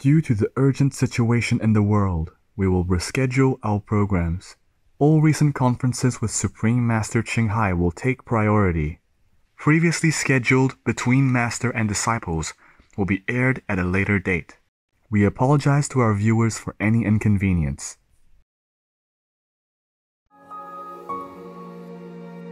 Due to the urgent situation in the world, we will reschedule our programs. All recent conferences with Supreme Master Ching Hai will take priority. Previously scheduled Between Master and Disciples will be aired at a later date. We apologize to our viewers for any inconvenience.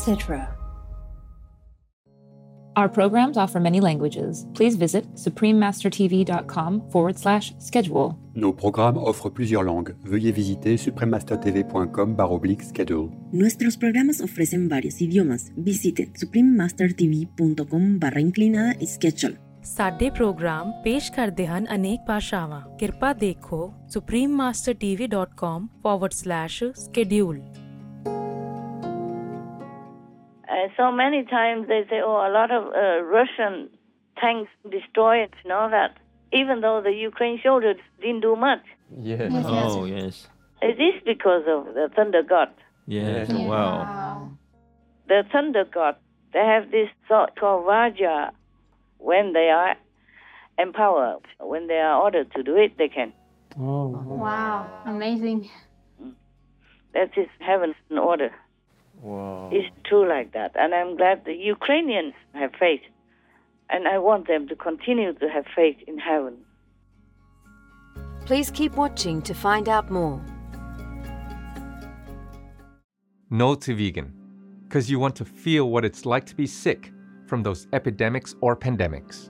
etc. Our programs offer many languages. Please visit suprememastertv.com forward slash schedule. Nos programmes offrent plusieurs langues. Veuillez visiter suprememastertv.com oblique schedule. Nuestros programas ofrecen varios idiomas. Visite suprememastertv.com barra inclinada schedule. ਸਾਡੇ programme ਪੇਸ਼ ਕਰਦੇ ਹਨ ਅਨੇਕ ਭਾਸ਼ਾਵਾਂ ਕਿਰਪਾ ਦੇਖੋ suprememastertv.com/schedule uh, so many times they say, oh, a lot of uh, Russian tanks destroyed and all that, even though the Ukraine soldiers didn't do much. Yes. Yes, yes. Oh, yes. It is because of the thunder god. Yes. Yeah. Wow. The thunder god, they have this thought called Vajra. When they are empowered, when they are ordered to do it, they can. Oh. Wow, amazing. That's his heaven's order. Wow. It's true like that. And I'm glad the Ukrainians have faith. And I want them to continue to have faith in heaven. Please keep watching to find out more. No to vegan, because you want to feel what it's like to be sick from those epidemics or pandemics.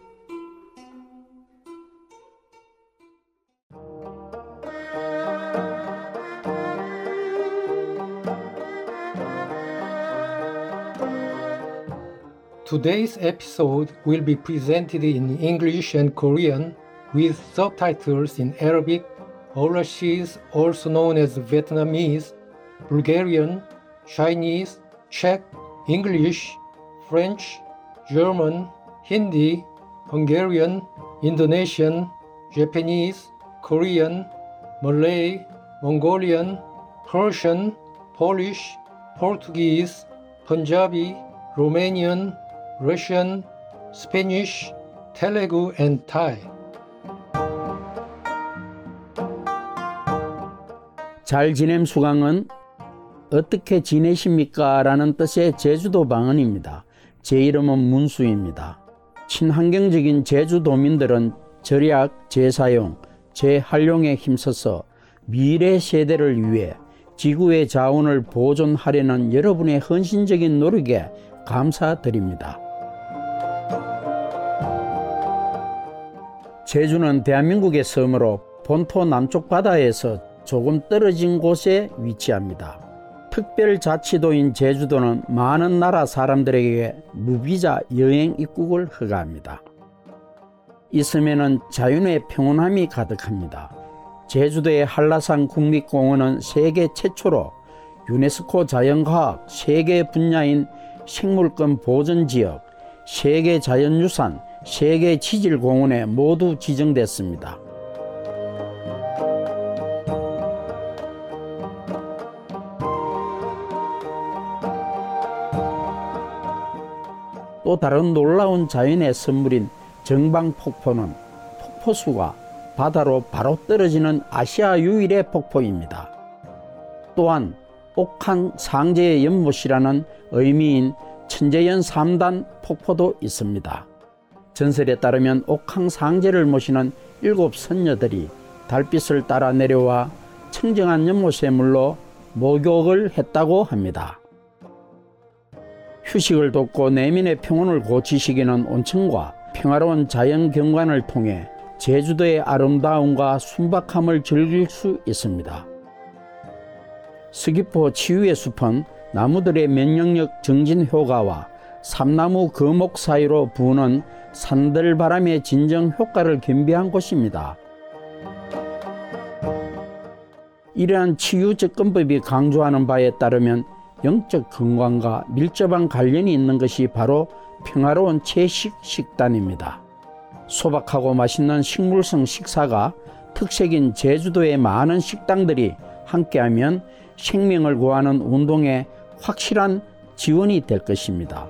Today's episode will be presented in English and Korean with subtitles in Arabic, Aulacese, also known as Vietnamese, Bulgarian, Chinese, Czech, English, French, German, Hindi, Hungarian, Indonesian, Japanese, Korean, Malay, Mongolian, Persian, Polish, Portuguese, Punjabi, Romanian, Russian, Spanish, Telugu, and Thai. 잘 지냄 수강은 어떻게 지내십니까? 라는 뜻의 제주도 방언입니다. 제 이름은 문수입니다. 친환경적인 제주도민들은 절약, 재사용, 재활용에 힘써서 미래 세대를 위해 지구의 자원을 보존하려는 여러분의 헌신적인 노력에 감사드립니다. 제주는 대한민국의 섬으로 본토 남쪽 바다에서 조금 떨어진 곳에 위치합니다. 특별자치도인 제주도는 많은 나라 사람들에게 무비자 여행 입국을 허가합니다. 이 섬에는 자연의 평온함이 가득합니다. 제주도의 한라산 국립공원은 세계 최초로 유네스코 자연과학 세계 분야인 생물권 보전지역, 세계 자연유산, 세계 지질 공원에 모두 지정됐습니다. 또 다른 놀라운 자연의 선물인 정방 폭포는 폭포수가 바다로 바로 떨어지는 아시아 유일의 폭포입니다. 또한 옥한 상제의 연못이라는 의미인 천재연 3단 폭포도 있습니다. 전설에 따르면 옥항 상제를 모시는 일곱 선녀들이 달빛을 따라 내려와 청정한 연못에 물로 목욕을 했다고 합니다. 휴식을 돕고 내면의 평온을 고치시기는 온천과 평화로운 자연 경관을 통해 제주도의 아름다움과 순박함을 즐길 수 있습니다. 스기포 치유의 숲은 나무들의 면역력 정진 효과와 삼나무 거목 사이로 부는 산들바람의 진정 효과를 겸비한 곳입니다. 이러한 치유 접근법이 강조하는 바에 따르면 영적 건강과 밀접한 관련이 있는 것이 바로 평화로운 채식 식단입니다. 소박하고 맛있는 식물성 식사가 특색인 제주도의 많은 식당들이 함께하면 생명을 구하는 운동에 확실한 지원이 될 것입니다.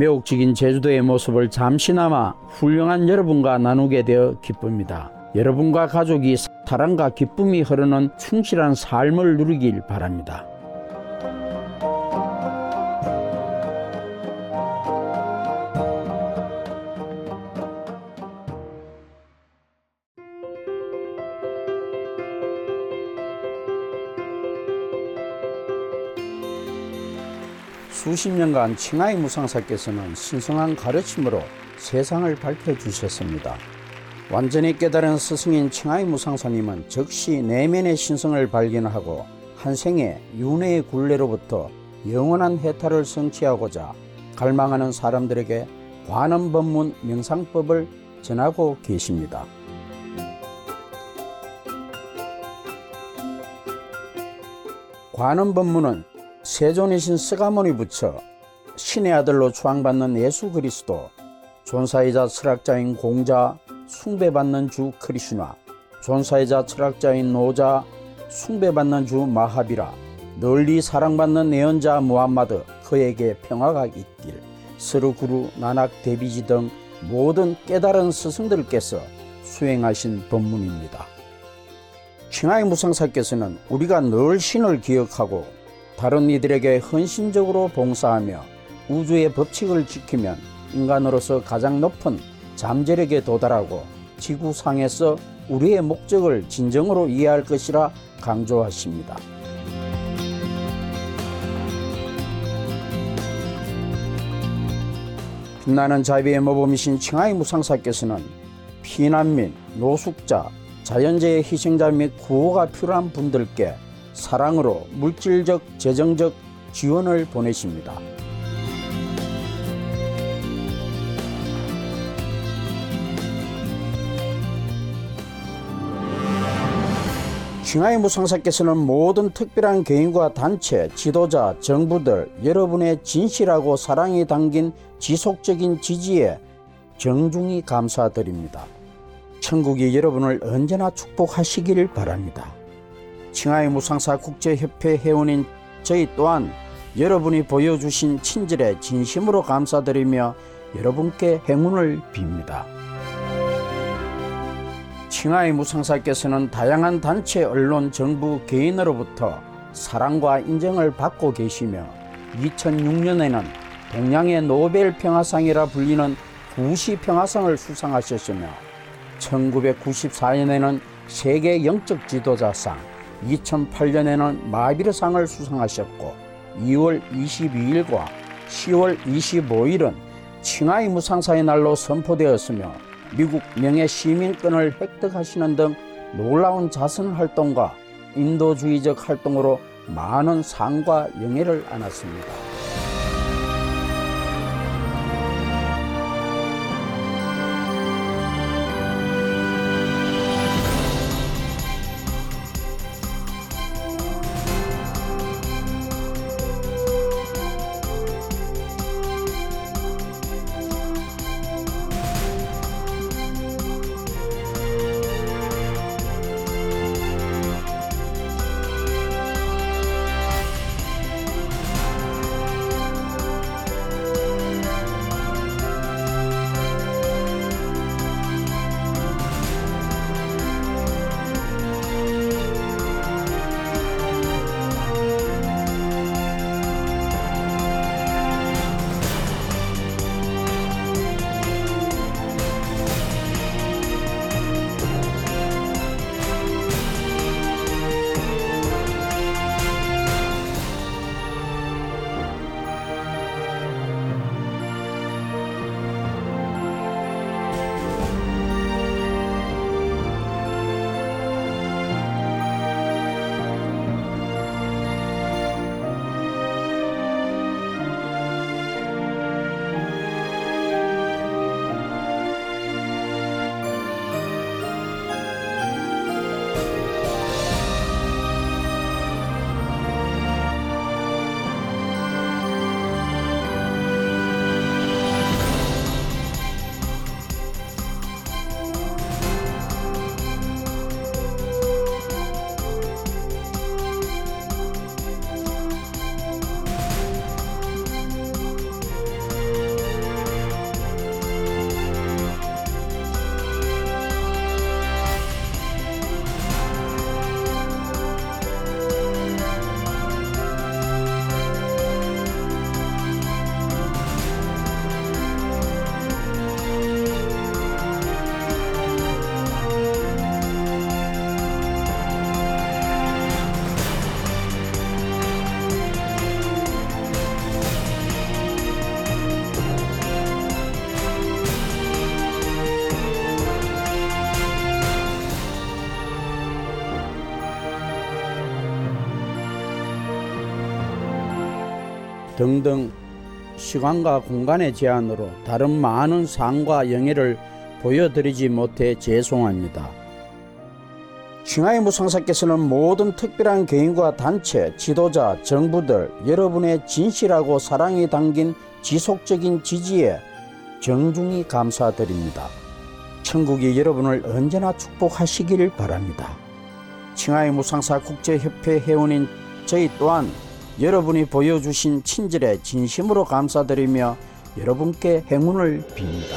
매혹적인 제주도의 모습을 잠시나마 훌륭한 여러분과 나누게 되어 기쁩니다. 여러분과 가족이 사랑과 기쁨이 흐르는 충실한 삶을 누리길 바랍니다. 수십 년간 칭하이 무상사께서는 신성한 가르침으로 세상을 밝혀 주셨습니다. 완전히 깨달은 스승인 칭하이 무상사님은 즉시 내면의 신성을 발견하고 한 생의 윤회의 굴레로부터 영원한 해탈을 성취하고자 갈망하는 사람들에게 관음 법문 명상법을 전하고 계십니다. 관음 법문은 세존이신 스가모니 부처, 신의 아들로 추앙받는 예수 그리스도, 존사이자 철학자인 공자, 숭배받는 주 크리슈나, 존사이자 철학자인 노자, 숭배받는 주 마하비라, 널리 사랑받는 예언자 무함마드, 그에게 평화가 있길, 스르구루, 나낙 데비지 등 모든 깨달은 스승들께서 수행하신 법문입니다. 칭하이 무상사께서는 우리가 늘 신을 기억하고 다른 이들에게 헌신적으로 봉사하며 우주의 법칙을 지키면 인간으로서 가장 높은 잠재력에 도달하고 지구상에서 우리의 목적을 진정으로 이해할 것이라 강조하십니다. 빛나는 자비의 모범이신 칭하이 무상사께서는 피난민, 노숙자, 자연재해 희생자 및 구호가 필요한 분들께 사랑으로 물질적, 재정적 지원을 보내십니다. 칭하이 무상사께서는 모든 특별한 개인과 단체, 지도자, 정부들, 여러분의 진실하고 사랑이 담긴 지속적인 지지에 정중히 감사드립니다. 천국이 여러분을 언제나 축복하시길 바랍니다. 칭하이 무상사 국제협회 회원인 저희 또한 여러분이 보여주신 친절에 진심으로 감사드리며 여러분께 행운을 빕니다. 칭하이 무상사께서는 다양한 단체, 언론, 정부, 개인으로부터 사랑과 인정을 받고 계시며 2006년에는 동양의 노벨 평화상이라 불리는 구시 평화상을 수상하셨으며 1994년에는 세계 영적 지도자상, 2008년에는 마비르상을 수상하셨고 2월 22일과 10월 25일은 칭하이 무상사의 날로 선포되었으며 미국 명예 시민권을 획득하시는 등 놀라운 자선 활동과 인도주의적 활동으로 많은 상과 영예를 안았습니다. 등등 시간과 공간의 제한으로 다른 많은 상과 영예를 보여드리지 못해 죄송합니다. 칭하이 무상사께서는 모든 특별한 개인과 단체, 지도자, 정부들, 여러분의 진실하고 사랑이 담긴 지속적인 지지에 정중히 감사드립니다. 천국이 여러분을 언제나 축복하시길 바랍니다. 칭하이 무상사 국제협회 회원인 저희 또한 여러분이 보여주신 친절에 진심으로 감사드리며 여러분께 행운을 빕니다.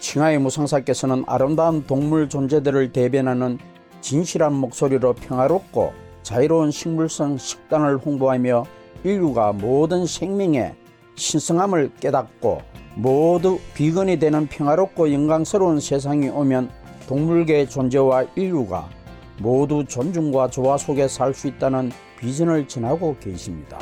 칭하이 무상사께서는 아름다운 동물 존재들을 대변하는 진실한 목소리로 평화롭고 자유로운 식물성 식단을 홍보하며 인류가 모든 생명의 신성함을 깨닫고 모두 비건이 되는 평화롭고 영광스러운 세상이 오면 동물계의 존재와 인류가 모두 존중과 조화 속에 살 수 있다는 비전을 전하고 계십니다.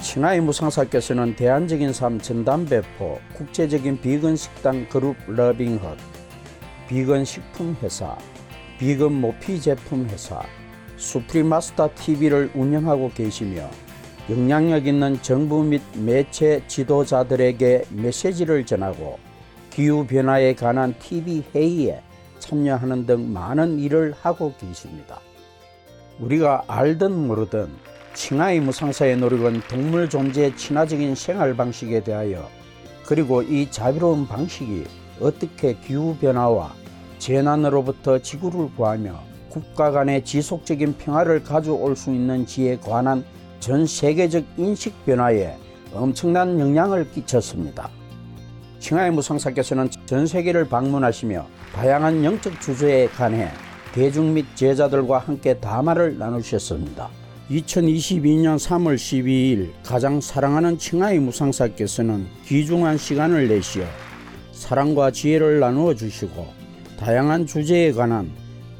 신하의 무상사께서는 대안적인 삶 전담 배포, 국제적인 비건 식당 그룹 러빙헛, 비건 식품 회사, 비건 모피 제품 회사, 수프리마스터 TV를 운영하고 계시며 영향력 있는 정부 및 매체 지도자들에게 메시지를 전하고 기후 변화에 관한 TV 회의에 참여하는 등 많은 일을 하고 계십니다. 우리가 알든 모르든 칭하이 무상사의 노력은 동물 존재의 친화적인 생활 방식에 대하여 그리고 이 자비로운 방식이 어떻게 기후 변화와 재난으로부터 지구를 구하며 국가 간의 지속적인 평화를 가져올 수 있는지에 관한 전 세계적 인식 변화에 엄청난 영향을 끼쳤습니다. 칭하이 무상사께서는 전 세계를 방문하시며 다양한 영적 주제에 관해 대중 및 제자들과 함께 담화를 나누셨습니다. 2022년 3월 12일 가장 사랑하는 칭하이 무상사께서는 귀중한 시간을 내시어 사랑과 지혜를 나누어 주시고 다양한 주제에 관한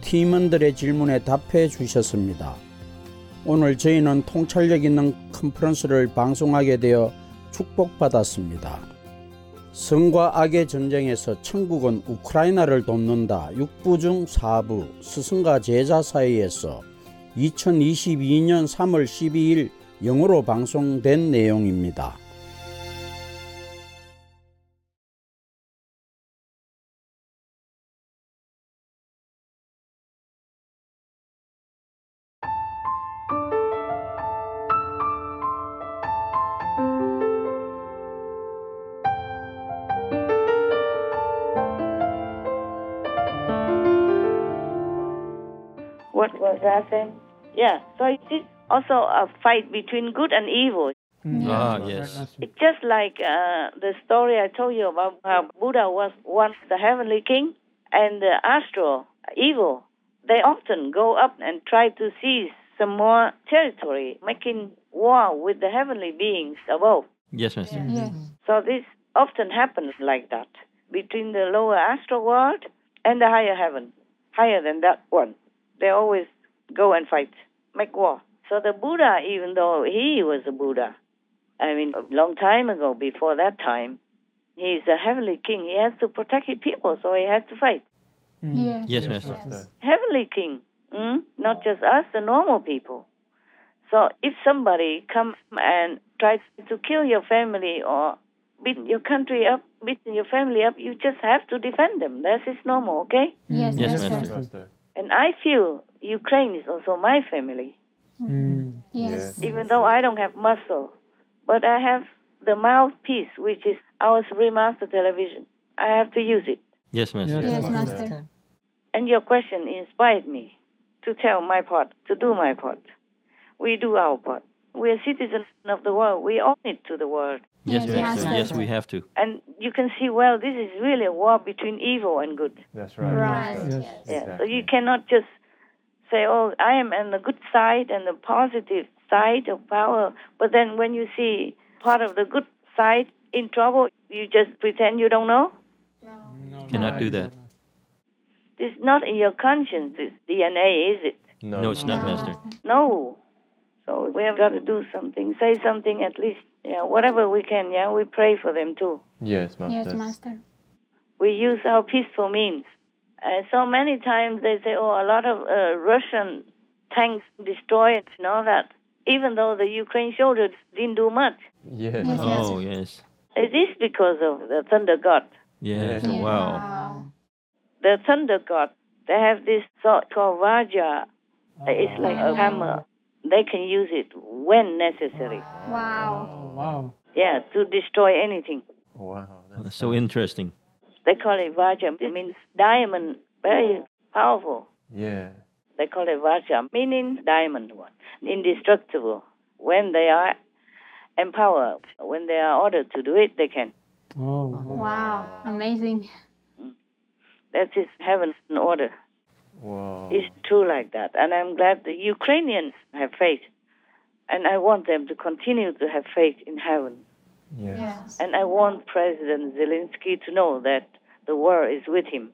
팀원들의 질문에 답해 주셨습니다. 오늘 저희는 통찰력 있는 컨퍼런스를 방송하게 되어 축복받았습니다. 성과 악의 전쟁에서 천국은 우크라이나를 돕는다. 6부 중 4부 스승과 제자 사이에서 2022년 3월 12일 영어로 방송된 내용입니다. Also a fight between good and evil. Ah, yes. It's just like uh, the story I told you about how Buddha was once the heavenly king and the astral evil. They often go up and try to seize some more territory, making war with the heavenly beings above. Yes, Master. Yes. So this often happens like that between the lower astral world and the higher heaven, higher than that one. They always go and fight, make war. So the Buddha, even though he was a Buddha, I mean, a long time ago, before that time, he's a heavenly king. He has to protect his people, so he has to fight. Yes. Yes, Master. Heavenly king, mm? not just us, the normal people. So if somebody comes and tries to kill your family or beat your country up, beat your family up, you just have to defend them. That is normal, okay? Yes, Yes, Master. Master. And I feel Ukraine is also my family, Mm-hmm. Mm. Yes. even though I don't have muscle. But I have the mouthpiece, which is our Supreme Master television. I have to use it. Yes, Master. Yes, Master. And your question inspired me to tell my part, to do my part. We do our part. We are citizens of the world. We owe it to the world. Yes, Yes, Master. Master. Yes, we have to. And you can see, well, this is really a war between evil and good. That's right. Right. Yes. Yeah. So you cannot just say, oh, I am on the good side and the positive side of power. But then when you see part of the good side in trouble, you just pretend you don't know? No cannot do that. It's not in your conscience, this DNA, is it? No, it's not, Master. No. So we have got to do something, say something at least. Yeah, whatever we can. Yeah, we pray for them too. Yes, Master. Yes, Master. We use our peaceful means And so many times they say, oh, a lot of uh, Russian tanks destroyed and all that, even though the Ukraine soldiers didn't do much. Yes. Yes, yes. Oh, yes. It is because of the thunder god. Yes. Yeah. Wow. The thunder god, they have this sword called Vajra. It's like a hammer. They can use it when necessary. Wow. Oh, wow. Yeah, to destroy anything. Wow. That's so interesting. They call it Vajra. It means diamond, very powerful. Yeah. They call it Vajra, meaning diamond one, indestructible. When they are empowered, when they are ordered to do it, they can. Oh, wow. Wow. Amazing. Mm. That is heaven's order. Wow. It's true like that. And I'm glad the Ukrainians have faith. And I want them to continue to have faith in heaven. Yes. Yes. And I want President Zelensky to know that the world is with him.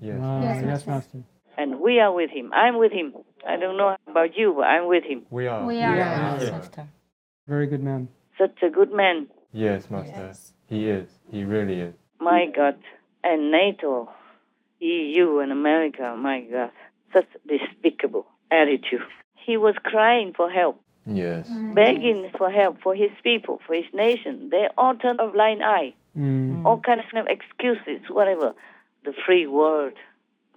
Yes. Ah, Yes, yes, Master. Master. And we are with him. I'm with him. I don't know about you, but I'm with him. We are. We are. Yes. Master. Very good man. Such a good man. Yes, Master. He is. He really is. My God. And NATO, EU, and America, my God. Such despicable attitude. He was crying for help, Yes. begging for help for his people, for his nation. They all turned a blind eye. Mm. all kinds of excuses, whatever. The free world,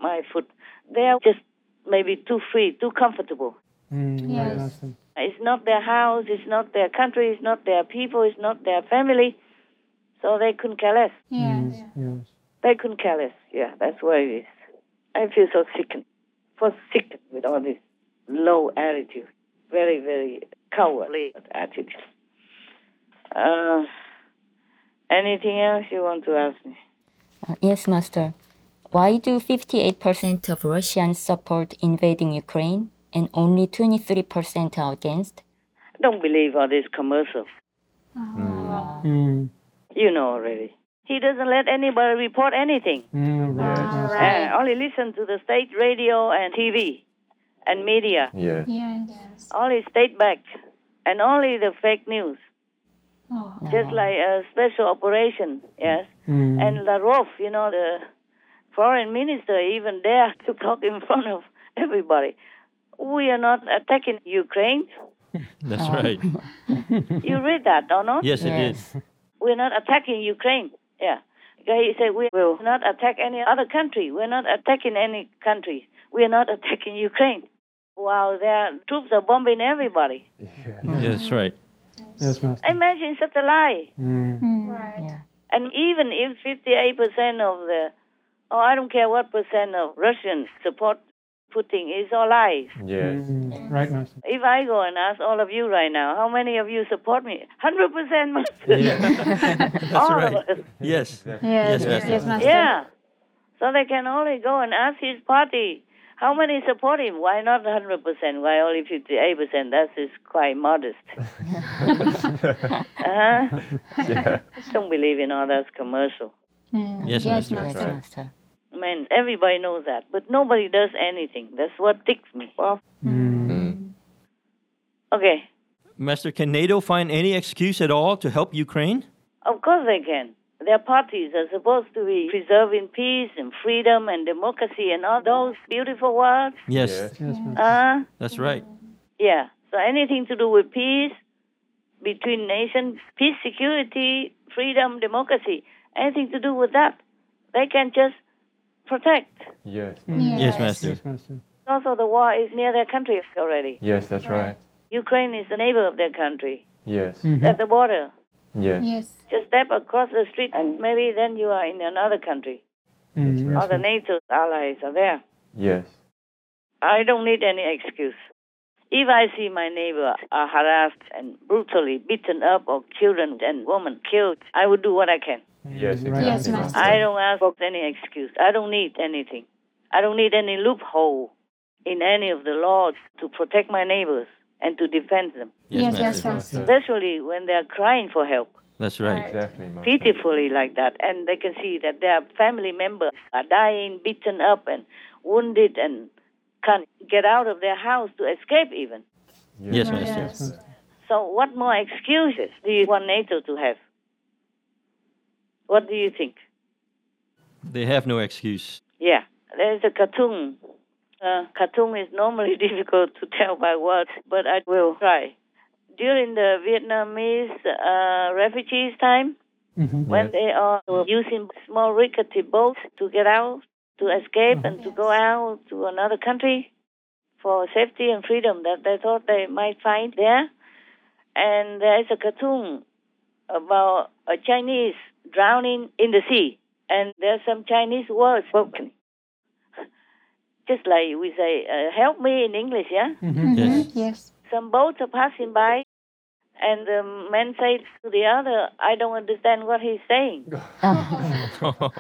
my foot. They are just maybe too free, too comfortable. Mm, Yes. It's not their house, it's not their country, it's not their people, it's not their family. So they couldn't care less. Yes. Yes. They couldn't care less. Yeah, that's why it is. I feel so sickened. For sickened with all this low attitude. Very, very cowardly attitude. Uh, anything else you want to ask me? Uh, yes, Master. Why do 58% of Russians support invading Ukraine and only 23% are against? Don't believe all this commercial. Mm. You know already. He doesn't let anybody report anything. Mm, right, Master. Uh, only listen to the state radio and TV and media. Yes. Yes. Only state back and only the fake news. Oh. Just like a special operation, yes. Mm. And Lavrov, you know, the foreign minister, even there to talk in front of everybody. We are not attacking Ukraine. That's right. You read that, or not? Yes, it did. We're not attacking Ukraine. Yeah. He said we will not attack any other country. We're not attacking any country. We're not attacking Ukraine. While their troops are bombing everybody. Yes, right. Yes, Master. Imagine such a lie. Mm. Right. And even if 58% of the, oh, I don't care what percent of Russians support Putin, it's all lies. Yes. Mm. Right, Master. If I go and ask all of you right now, how many of you support me? 100% master. Yeah. That's all right. of us. Yes. Yes. Yes, Yes, Master. Master. Yeah. So they can only go and ask his party, how many support him? Why not 100%? Why only 58%? That is quite modest. uh-huh. Yeah. Don't believe in all that commercial. Mm. Yes, yes, Master. Yes, Master. Master. Man, everybody knows that, but nobody does anything. That's what ticks me off. Mm. Okay, Master, can NATO find any excuse at all to help Ukraine? of course they can. Their parties are supposed to be preserving peace and freedom and democracy and all those beautiful words. Yes. Yes, Master. Uh, That's right. yeah. So anything to do with peace between nations, peace, security, freedom, democracy, anything to do with that, they can just protect. Yes. Mm. Yes, Master. Yes, Master. Also, the war is near their country already. Yes, that's right. Ukraine is the neighbor of their country. Yes. Mhm. At the border. Yes. Yes. Just step across the street and maybe then you are in another country. Mm, All the NATO allies are there. Yes. I don't need any excuse. If I see my neighbor are harassed and brutally beaten up or children and women killed, I will do what I can. Yes, Right, Yes, exactly. Master. I don't ask for any excuse. I don't need anything. I don't need any loophole in any of the laws to protect my neighbors and to defend them, Yes, yes, Master. especially when they are crying for help. That's right. Exactly, Master. pitifully like that, and they can see that their family members are dying, beaten up, and wounded, and can't get out of their house to escape even. Yes, Right. Master. Yes. So, what more excuses do you want NATO to have? What do you think? They have no excuse. Yeah, There's a cartoon. Uh, cartoon is normally difficult to tell by words, but I will try. During the Vietnamese uh, refugees time, when they are using small rickety boats to get out, to escape, and to go out to another country for safety and freedom that they thought they might find there. And there is a cartoon about a Chinese drowning in the sea, and there's some Chinese words spoken. Just like we say, uh, "Help me" in English, yeah. Mm-hmm. Mm-hmm. Yes. Yes. Some boats are passing by, and the man says to the other, "I don't understand what he's saying." Ah.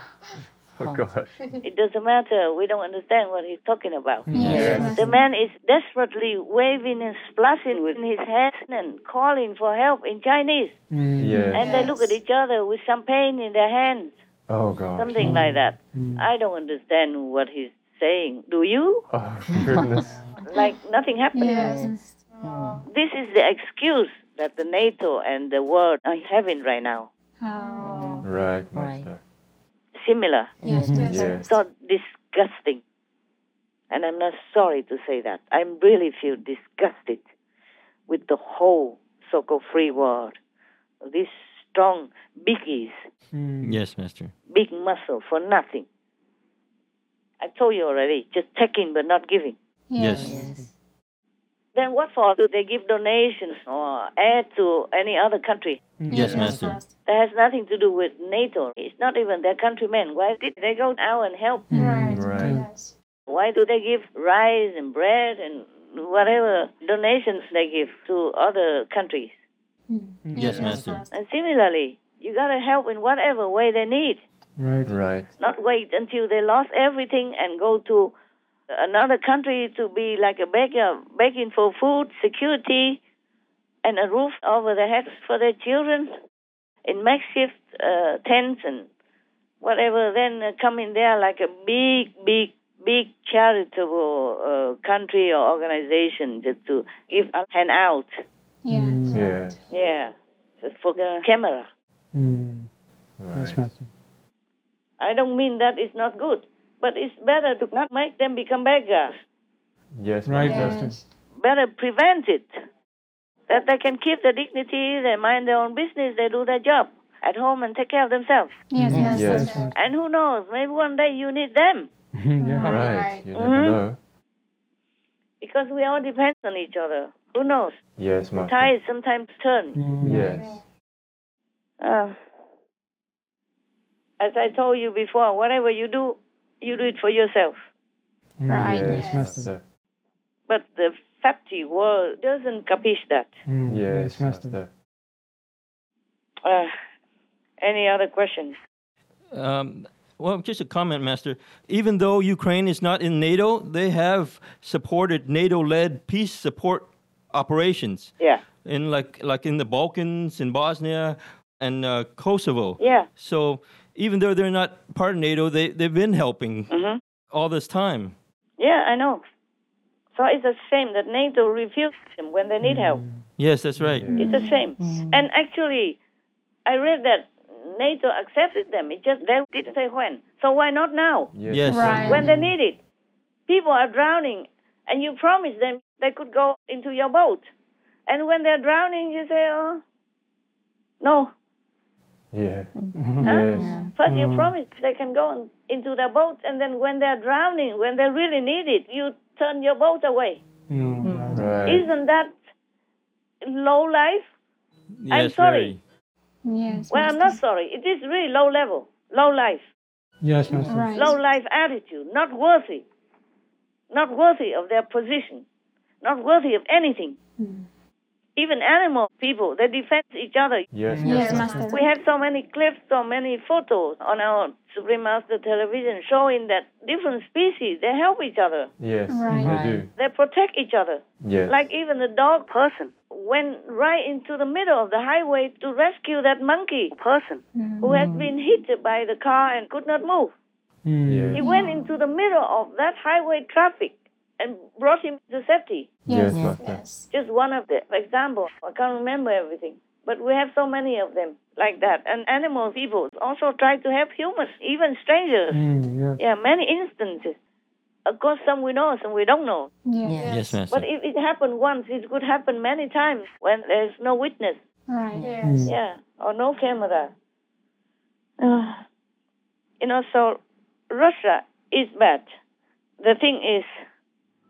oh gosh. Oh. It doesn't matter. We don't understand what he's talking about. Yes. The man is desperately waving and splashing with his hands and calling for help in Chinese. Mm-hmm. Yes. And they look at each other with champagne in their hands, Oh gosh. something like that. I don't understand what he's saying. Do you? Oh goodness. Like nothing happened. Yes. Hmm. This is the excuse that the NATO and the world are having right now. Oh. right, Master. Similar. Yes. Yes. Yes. So disgusting. And I'm not sorry to say that. I really feel disgusted with the whole so called free world. These strong biggies, hmm. Yes, Master. big muscle for nothing. I told you already, just taking but not giving. Yes. yes. Then what for do they give donations or aid to any other country? Yes, Master. That has nothing to do with NATO. It's not even their countrymen. Why did they go out and help? Right. Right. Yes. Why do they give rice and bread and whatever donations they give to other countries? Yes, Master. And similarly, you gotta help in whatever way they need. Right. Right. Not wait until they lost everything and go to another country to be like a beggar, begging for food, security, and a roof over their heads for their children in makeshift uh, tents and whatever. Then uh, come in there like a big, big, big charitable uh, country or organization just to give a hand out. Yes. Yeah. Yeah, just for the camera. Mm. Right. Yes, Master. I don't mean that it's not good, but it's better to not make them become beggars. Yes, Right, Master. Master. Better prevent it. That they can keep their dignity, they mind their own business, they do their job at home and take care of themselves. Yes. Yes. Yes. Yes. And who knows, maybe one day you need them yeah. Right. You never Mhm. know. because we all depend on each other. Who knows? Yes, Master. Tides sometimes turn. Mm. Yes. Uh, as I told you before, whatever you do, you do it for yourself. Right. Yes, Yes. Master. But the fatty world doesn't capiche that. Mm. Yes, Master. Master. Uh, any other questions? Um, well, just a comment, Master. Even though Ukraine is not in NATO, they have supported NATO-led peace support operations Yeah. in like like in the Balkans, in Bosnia, and uh, Kosovo. Yeah. So even though they're not part of NATO, they they've been helping hmm all this time. Yeah, I know. So it's a shame that NATO refused them when they need help. Yes, that's right. It's a shame. And actually, I read that NATO accepted them. It just they didn't say when. So why not now? Yes. Yes. Right. When they need it. People are drowning, and you promise them they could go into your boat. And when they're drowning, you say, "Oh, no." Yeah. Mm. Mm-hmm. Huh? Yes. First, you mm-hmm. promise they can go on- into their boat, and then when they're drowning, when they really need it, you turn your boat away. Mm-hmm. Mm. Right. Isn't that low life? I'm sorry. very. Yes. Well, I'm not sorry. It is really low level, low life, Yes, Master. Right. low life attitude, not worthy, not worthy of their position, not worthy of anything. Mm. Even animal people, they defend each other. Yes, Yes, Master. Master. We have so many clips, so many photos on our Supreme Master television showing that different species, they help each other. Yes, Right. they do. They protect each other. Yes. Like even the dog person went right into the middle of the highway to rescue that monkey person who had been hit by the car and could not move. Mm. Yes. He went into the middle of that highway traffic and brought him to safety. Yes, Yes. Yes. Just one of the examples. I can't remember everything. But we have so many of them. like that. And animal people also try to help humans, even strangers. Mm, yeah. Yeah, many instances. Of course, some we know, some we don't know. Yes. Yes, Master. But if it happened once, it could happen many times when there's no witness. Right. Yes. Yeah, or no camera. Uh, you know, so Russia is bad. The thing is,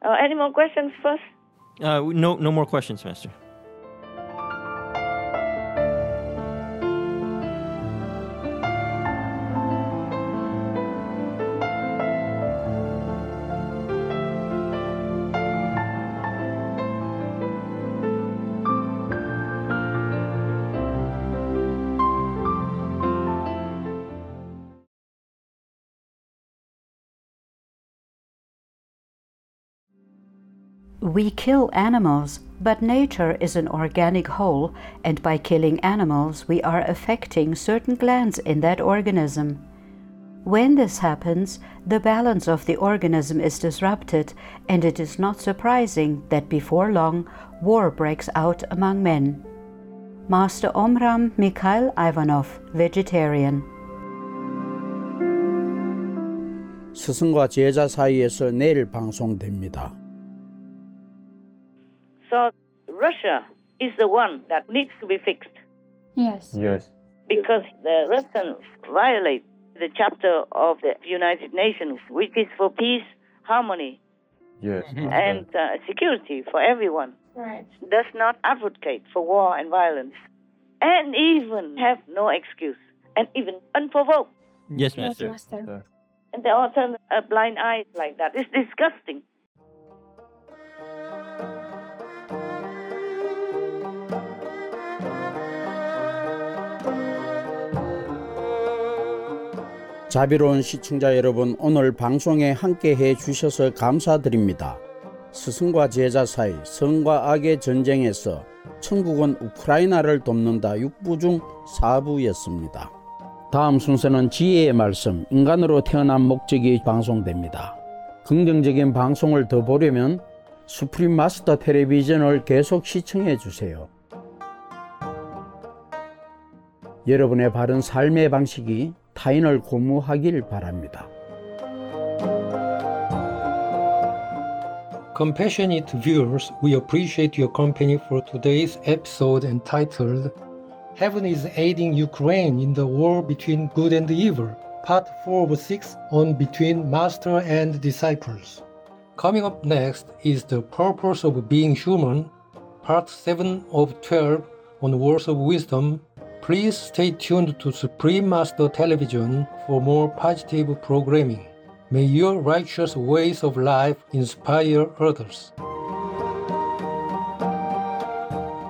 uh, any more questions first? Uh, no, no more questions, Master. We kill animals, but nature is an organic whole, and by killing animals, we are affecting certain glands in that organism. When this happens, the balance of the organism is disrupted, and it is not surprising that before long, war breaks out among men. Master Omraam Mikhaël Aïvanhov, vegetarian. 스승과 제자 사이에서 내일 방송됩니다. So Russia is the one that needs to be fixed Yes. Yes. because the Russians violate the chapter of the United Nations, which is for peace, harmony, Yes. and uh, security for everyone. Right. Does not advocate for war and violence, and even have no excuse, and even unprovoked. Yes, Yes, Master. Master. And they all turn a blind eye like that. It's disgusting. 자비로운 시청자 여러분, 오늘 방송에 함께 해 주셔서 감사드립니다. 스승과 제자 사이 성과 악의 전쟁에서 천국은 우크라이나를 돕는다 6부 중 4부였습니다. 다음 순서는 지혜의 말씀, 인간으로 태어난 목적이 방송됩니다. 긍정적인 방송을 더 보려면 수프림 마스터 텔레비전을 계속 시청해 주세요. 여러분의 바른 삶의 방식이 타인을 고무하길 바랍니다. Compassionate viewers, we appreciate your company for today's episode entitled Heaven is Aiding Ukraine in the War Between Good and Evil, Part 4 of 6 on Between Master and Disciples. Coming up next is The Purpose of Being Human, Part 7 of 12 on Words of Wisdom. Please stay tuned to Supreme Master Television for more positive programming. May your righteous ways of life inspire others.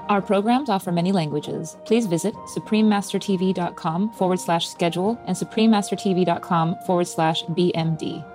Our programs offer many languages. Please visit suprememastertv.com forward slash schedule and suprememastertv.com forward slash BMD.